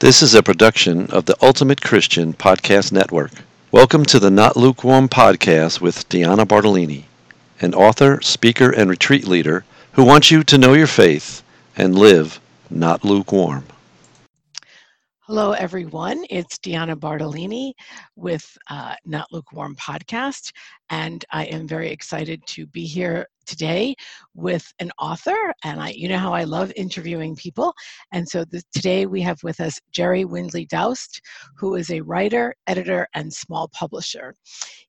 This is a production of the Ultimate Christian Podcast Network. Welcome to the Not Lukewarm podcast with Deanna Bartolini, an author, speaker, and retreat leader who wants you to know your faith and live not lukewarm. Hello, everyone. It's Deanna Bartolini with uh, Not Lukewarm Podcast, and I am very excited to be here today with an author. And I, you know how I love interviewing people, and so the, today we have with us Jerry Windley Daoust, who is a writer, editor, and small publisher.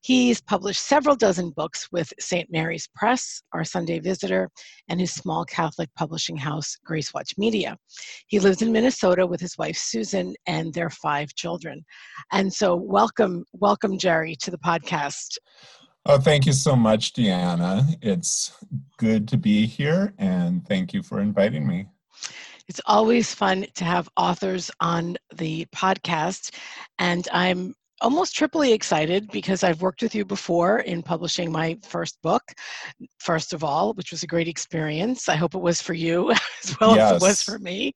He's published several dozen books with St. Mary's Press, Our Sunday Visitor, and his small Catholic publishing house, Grace Watch Media. He lives in Minnesota with his wife Susan and their five children. And so, welcome, welcome, Jerry, to the podcast. Oh, thank you so much, Deanna. It's good to be here, and thank you for inviting me. It's always fun to have authors on the podcast, and I'm almost triply excited because I've worked with you before in publishing my first book, first of all, which was a great experience. I hope it was for you as well yes. as it was for me.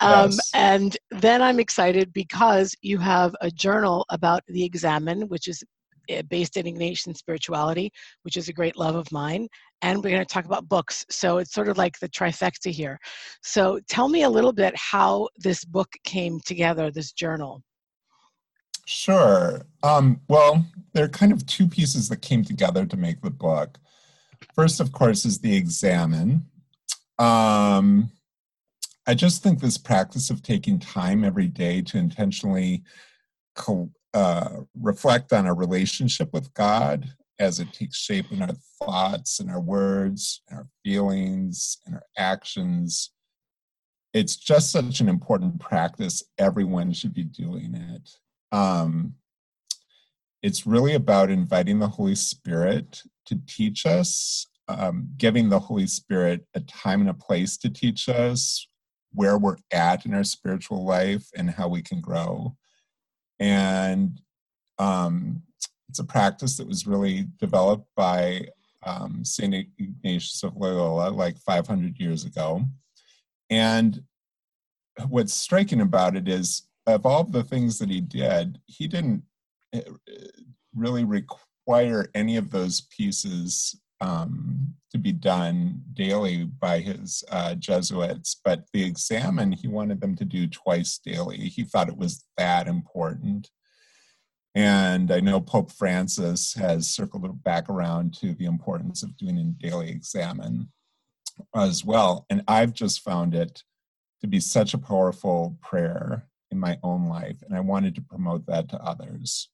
Um, yes. And then I'm excited because you have a journal about the Examen, which is based in Ignatian spirituality, which is a great love of mine. And we're going to talk about books. So it's sort of like the trifecta here. So tell me a little bit how this book came together, this journal. Sure. Um, well, there are kind of two pieces that came together to make the book. First, of course, is the Examen. Um, I just think this practice of taking time every day to intentionally uh, reflect on our relationship with God as it takes shape in our thoughts and our words, and our feelings and our actions. It's just such an important practice. Everyone should be doing it. Um, it's really about inviting the Holy Spirit to teach us, um, giving the Holy Spirit a time and a place to teach us where we're at in our spiritual life and how we can grow. And um, it's a practice that was really developed by um, St. Ignatius of Loyola like 500 years ago. And what's striking about it is of all the things that he did, he didn't eh, really require any of those pieces um, to be done daily by his uh, Jesuits, but the Examen he wanted them to do twice daily. He thought it was that important. And I know Pope Francis has circled back around to the importance of doing a daily Examen as well. And I've just found it to be such a powerful prayer in my own life, and I wanted to promote that to others.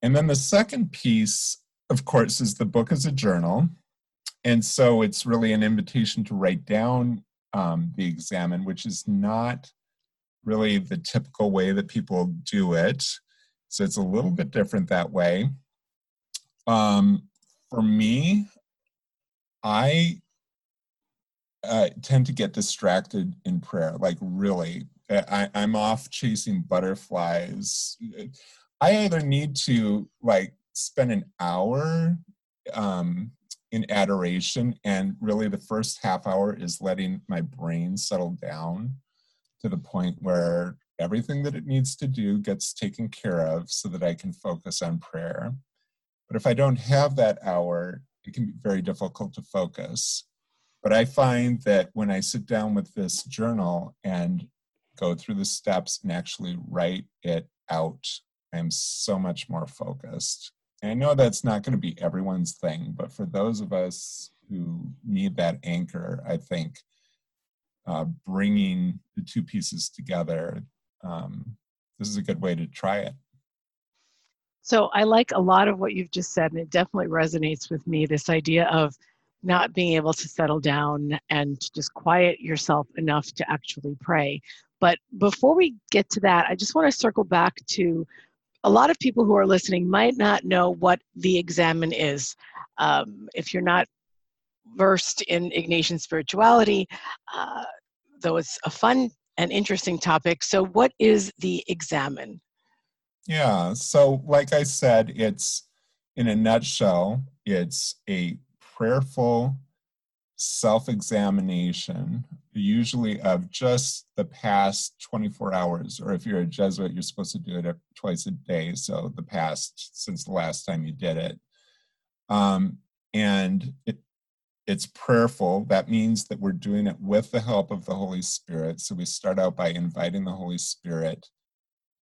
And then the second piece, of course, is the book as a journal. And so it's really an invitation to write down um, the Examen, which is not really the typical way that people do it. So it's a little bit different that way. Um, for me, I uh, tend to get distracted in prayer, like really I, I'm off chasing butterflies. I either need to like spend an hour um, in adoration, and really the first half hour is letting my brain settle down to the point where everything that it needs to do gets taken care of so that I can focus on prayer. But if I don't have that hour, it can be very difficult to focus. But I find that when I sit down with this journal and go through the steps and actually write it out, I'm so much more focused. And I know that's not going to be everyone's thing, but for those of us who need that anchor, I think uh, bringing the two pieces together, um, this is a good way to try it. So I like a lot of what you've just said, and it definitely resonates with me this idea of not being able to settle down and just quiet yourself enough to actually pray. But before we get to that, I just want to circle back to a lot of people who are listening might not know what the Examen is. Um, if you're not versed in Ignatian spirituality, uh, though it's a fun and interesting topic. So, what is the Examen? Yeah, so like I said, it's in a nutshell, it's a prayerful self examination, usually of just the past 24 hours, or if you're a Jesuit, you're supposed to do it twice a day, so the past since the last time you did it. Um, and it, it's prayerful. That means that we're doing it with the help of the Holy Spirit. So we start out by inviting the Holy Spirit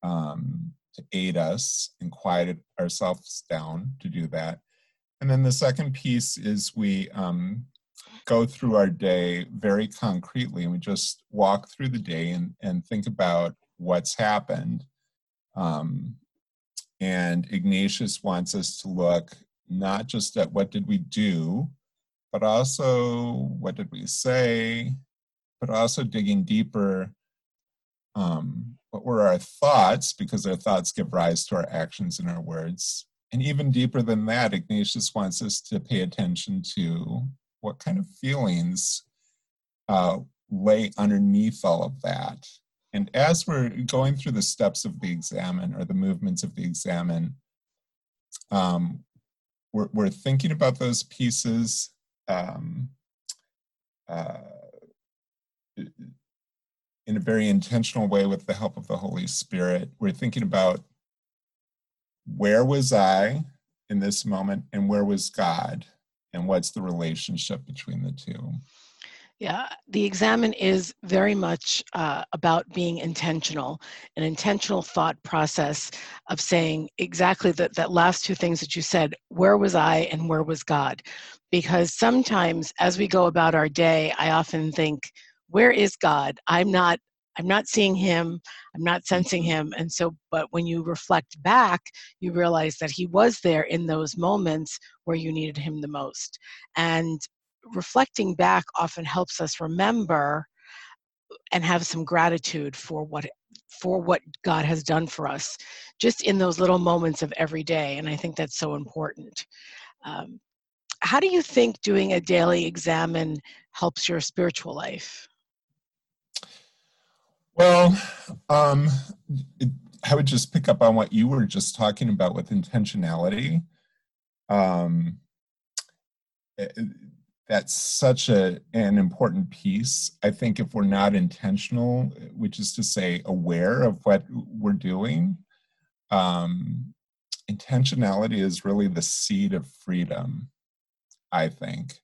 um, to aid us and quiet ourselves down to do that. And then the second piece is we um, go through our day very concretely and we just walk through the day and, and think about what's happened. Um, and Ignatius wants us to look not just at what did we do, but also what did we say, but also digging deeper. Um, what were our thoughts? Because our thoughts give rise to our actions and our words. And even deeper than that, Ignatius wants us to pay attention to what kind of feelings uh, lay underneath all of that. And as we're going through the steps of the examen or the movements of the examen, um, we're, we're thinking about those pieces um, uh, in a very intentional way with the help of the Holy Spirit. We're thinking about where was I in this moment and where was God and what's the relationship between the two. Yeah, the examen is very much uh, about being intentional, an intentional thought process of saying exactly that, that last two things that you said where was I and where was God? Because sometimes as we go about our day, I often think, where is God? I'm not. I'm not seeing him, I'm not sensing him. And so, but when you reflect back, you realize that he was there in those moments where you needed him the most. And reflecting back often helps us remember and have some gratitude for what for what God has done for us, just in those little moments of every day. And I think that's so important. Um, how do you think doing a daily Examen helps your spiritual life? Well, um, it, I would just pick up on what you were just talking about with intentionality. Um, it, that's such a an important piece. I think if we're not intentional, which is to say aware of what we're doing, um, intentionality is really the seed of freedom. I think,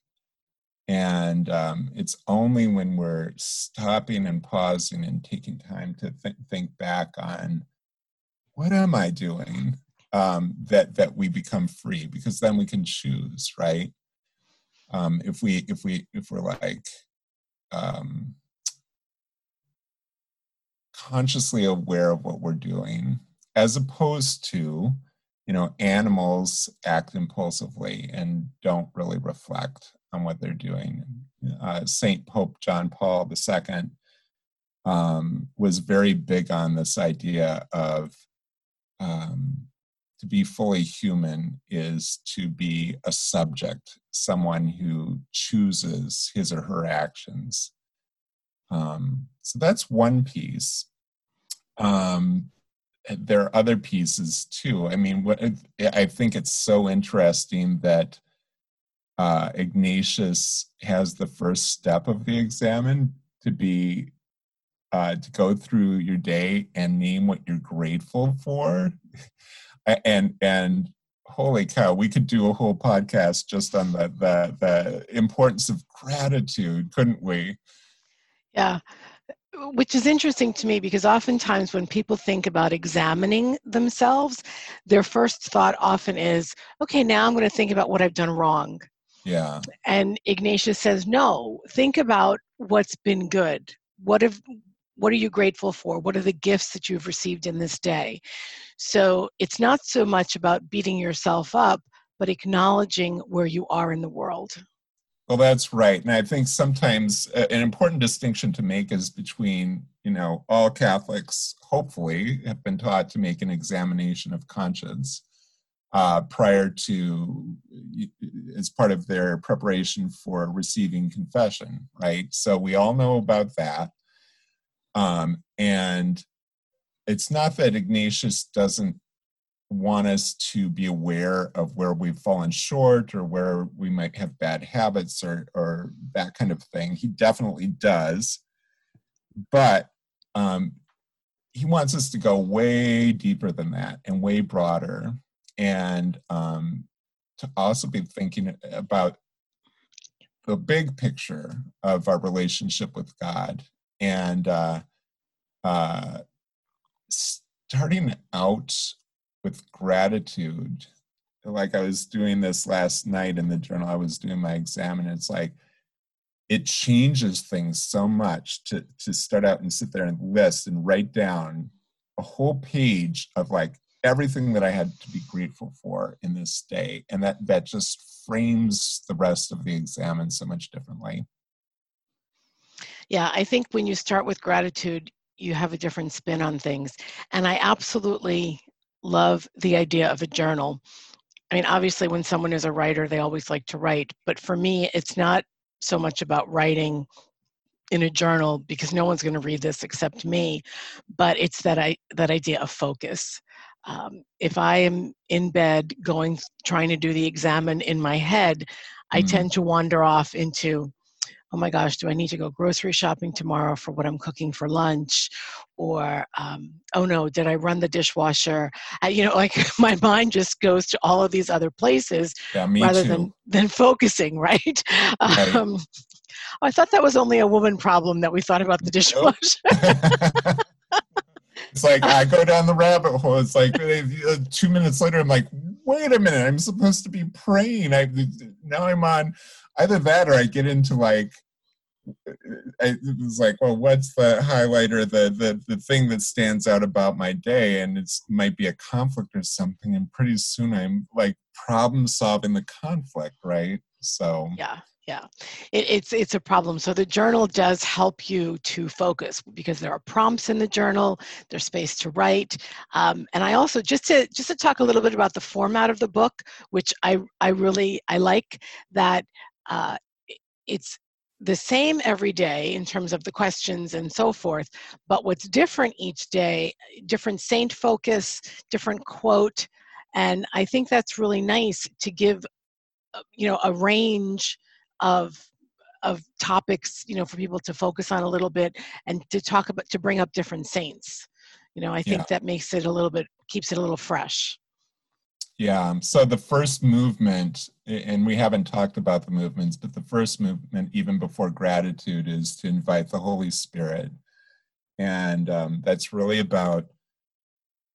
and um, it's only when we're stopping and pausing and taking time to th- think back on what am I doing um, that that we become free because then we can choose, right? um, if we if we if we're like um, consciously aware of what we're doing as opposed to you know animals act impulsively and don't really reflect on what they're doing uh, saint pope john paul ii um, was very big on this idea of um, to be fully human is to be a subject, someone who chooses his or her actions. Um, so that's one piece. Um, there are other pieces too. I mean, what I think it's so interesting that uh, Ignatius has the first step of the examen to be uh, to go through your day and name what you're grateful for. And and holy cow we could do a whole podcast just on the the, the importance of gratitude couldn't we? Yeah which is interesting to me because oftentimes when people think about examining themselves their first thought often is okay now i'm going to think about what i've done wrong yeah and ignatius says no think about what's been good what have what are you grateful for? What are the gifts that you've received in this day? So it's not so much about beating yourself up, but acknowledging where you are in the world. Well, that's right. And I think sometimes uh, an important distinction to make is between, you know, all Catholics, hopefully, have been taught to make an examination of conscience uh, prior to, as part of their preparation for receiving confession, right? So we all know about that. Um, and it's not that Ignatius doesn't want us to be aware of where we've fallen short or where we might have bad habits or, or that kind of thing. He definitely does. But um, he wants us to go way deeper than that and way broader. And um, to also be thinking about the big picture of our relationship with God and uh, uh, starting out with gratitude. Like I was doing this last night in the journal, I was doing my exam, and it's like it changes things so much to to start out and sit there and list and write down a whole page of like everything that I had to be grateful for in this day, and that that just frames the rest of the exam in so much differently. Yeah, I think when you start with gratitude, you have a different spin on things, and I absolutely love the idea of a journal. I mean, obviously, when someone is a writer, they always like to write. But for me, it's not so much about writing in a journal because no one's going to read this except me. But it's that I that idea of focus. Um, if I am in bed going trying to do the exam in my head, I mm-hmm. tend to wander off into oh my gosh, do I need to go grocery shopping tomorrow for what I'm cooking for lunch? Or, um, oh no, did I run the dishwasher? I, you know, like my mind just goes to all of these other places yeah, rather too. than than focusing, right? right. Um, I thought that was only a woman problem that we thought about the dishwasher. it's like I go down the rabbit hole. It's like uh, two minutes later, I'm like, wait a minute, I'm supposed to be praying. I now I'm on either that or I get into like I was like, well, what's the highlighter, the the the thing that stands out about my day, and it might be a conflict or something, and pretty soon I'm like problem solving the conflict, right? So yeah, yeah, it, it's it's a problem. So the journal does help you to focus because there are prompts in the journal. There's space to write, um, and I also just to just to talk a little bit about the format of the book, which I I really I like that uh, it's the same every day in terms of the questions and so forth, but what's different each day, different saint focus, different quote, and I think that's really nice to give, uh, you know, a range of of topics, you know, for people to focus on a little bit and to talk about to bring up different saints. You know, I think yeah. that makes it a little bit keeps it a little fresh. Yeah. So the first movement, and we haven't talked about the movements, but the first movement, even before gratitude, is to invite the Holy Spirit. And um, that's really about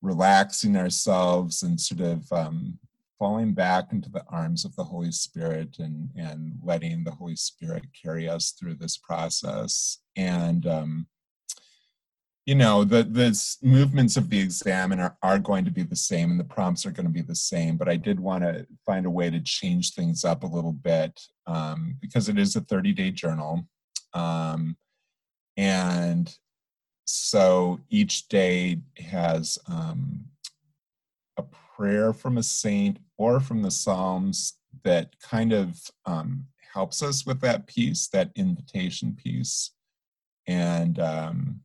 relaxing ourselves and sort of um, falling back into the arms of the Holy Spirit and, and letting the Holy Spirit carry us through this process. And um, you know the the movements of the examen are going to be the same and the prompts are going to be the same but i did want to find a way to change things up a little bit um, because it is a 30 day journal um, and so each day has um, prayer from a saint or from the psalms that kind of um, helps us with that piece that invitation piece and um,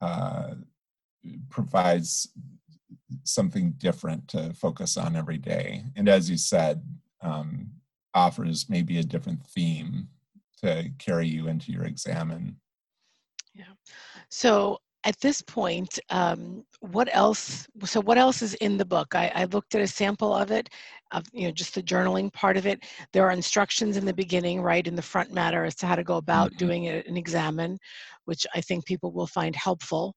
uh, provides something different to focus on every day. And as you said, um, offers maybe a different theme to carry you into your examen. Yeah. So at this point, um, what else? So what else is in the book? I, I, looked at a sample of it, of you know just the journaling part of it. There are instructions in the beginning, right in the front matter, as to how to go about mm-hmm. doing an examen, which I think people will find helpful.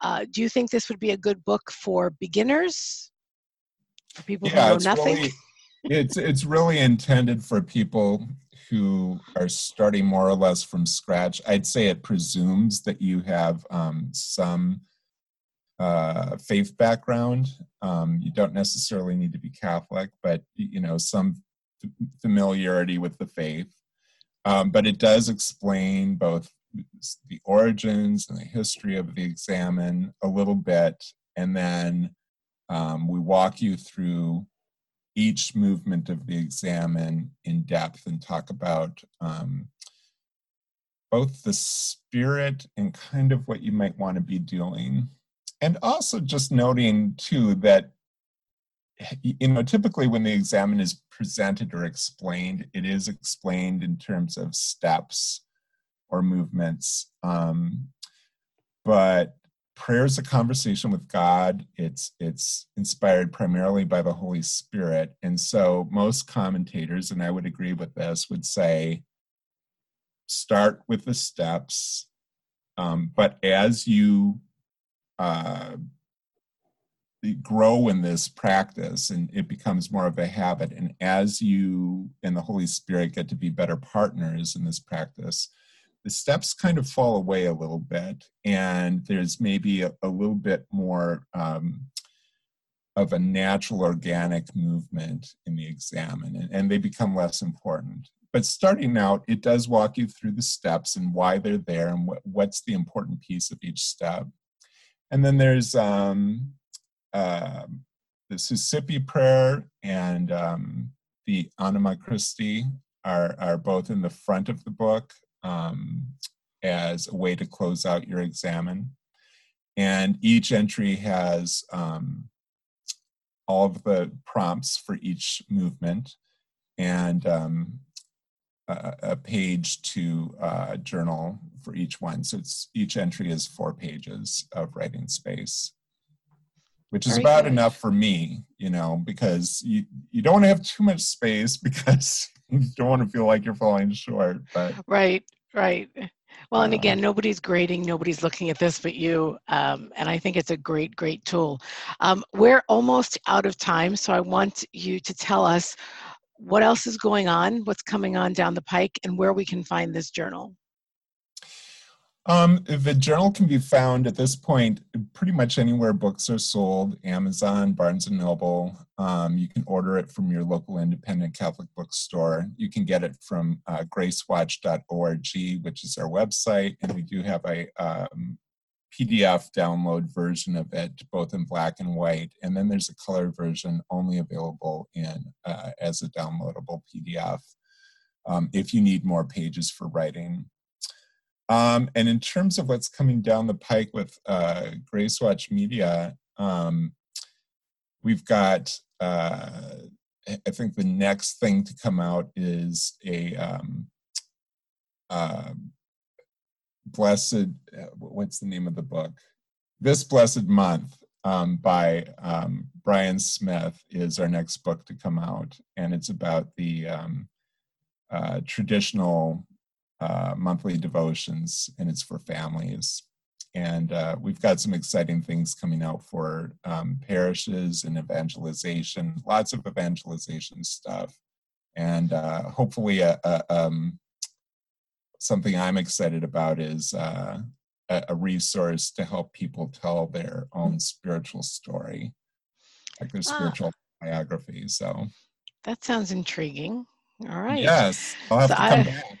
Uh, do you think this would be a good book for beginners? For people yeah, who know nothing. Really, it's it's really intended for people who are starting more or less from scratch, I'd say it presumes that you have um, some uh, faith background. Um, you don't necessarily need to be Catholic, but you know some f- familiarity with the faith. Um, but it does explain both the origins and the history of the examen a little bit, and then um, we walk you through each movement of the examen in depth and talk about um, both the spirit and kind of what you might want to be doing. And also just noting too that you know, typically when the examen is presented or explained, it is explained in terms of steps or movements. Um, but prayer is a conversation with God. It's it's inspired primarily by the Holy Spirit, and so most commentators, and I would agree with this, would say start with the steps, um, but as you uh, grow in this practice and it becomes more of a habit and as you and the holy spirit get to be better partners in this practice the steps kind of fall away a little bit and there's maybe a, a little bit more um, of a natural organic movement in the exam, and, and they become less important. But starting out it does walk you through the steps and why they're there and what, what's the important piece of each step. And then there's um, uh, the Suscipe prayer and um, the Anima Christi are, are both in the front of the book um, as a way to close out your examen. And each entry has um, all of the prompts for each movement and um, a, a, page to uh, journal for each one. So it's each entry is four pages of writing space which is Very about good. enough for me, you know, because you, you don't have too much space because you don't want to feel like you're falling short. But right, right. Well, and again, nobody's grading, nobody's looking at this but you. Um, and I think it's a great, great tool. Um, we're almost out of time, so I want you to tell us what else is going on, what's coming on down the pike, and where we can find this journal. Um, the journal can be found at this point pretty much anywhere books are sold Amazon, Barnes and Noble. Um, you can order it from your local independent Catholic bookstore. You can get it from uh, gracewatch.org, which is our website, and we do have a um, PDF download version of it, both in black and white. And then there's a color version only available in uh, as a downloadable PDF um, if you need more pages for writing. Um, and in terms of what's coming down the pike with uh, Gracewatch Media, um, we've got, uh, I think the next thing to come out is a um, uh, blessed, what's the name of the book? This Blessed Month um, by um, Brian Smith is our next book to come out. And it's about the um, uh, traditional uh, monthly devotions, and it's for families. And uh, we've got some exciting things coming out for um, parishes and evangelization, lots of evangelization stuff. And uh, hopefully, a, a, um, something I'm excited about is uh, a, a resource to help people tell their own spiritual story, like their ah. spiritual ah. biography. So that sounds intriguing. All right. Yes, I'll have so to come I, back.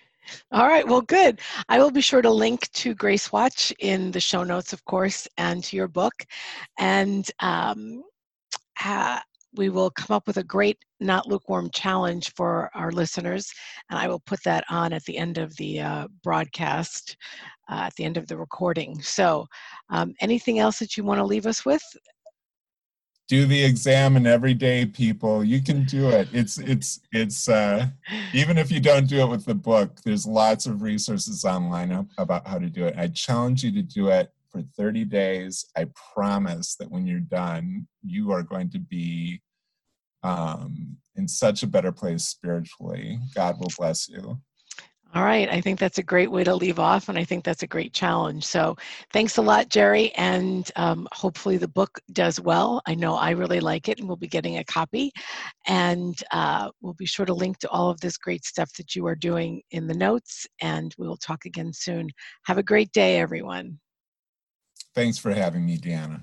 All right, well, good. I will be sure to link to Grace Watch in the show notes, of course, and to your book. And um, uh, we will come up with a great not lukewarm challenge for our listeners. And I will put that on at the end of the uh, broadcast, uh, at the end of the recording. So, um, anything else that you want to leave us with do the exam and every day people. You can do it. It's it's it's uh even if you don't do it with the book there's lots of resources online about how to do it. I challenge you to do it for 30 days. I promise that when you're done you are going to be um in such a better place spiritually. God will bless you all right. I think that's a great way to leave off, and I think that's a great challenge. So, thanks a lot, Jerry, and um, hopefully the book does well. I know I really like it, and we'll be getting a copy. And uh, we'll be sure to link to all of this great stuff that you are doing in the notes, and we will talk again soon. Have a great day, everyone. Thanks for having me, Deanna.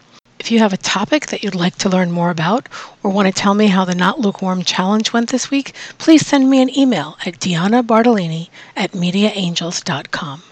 If you have a topic that you'd like to learn more about or want to tell me how the Not Lukewarm Challenge went this week, please send me an email at Deanna Bartolini at MediaAngels.com.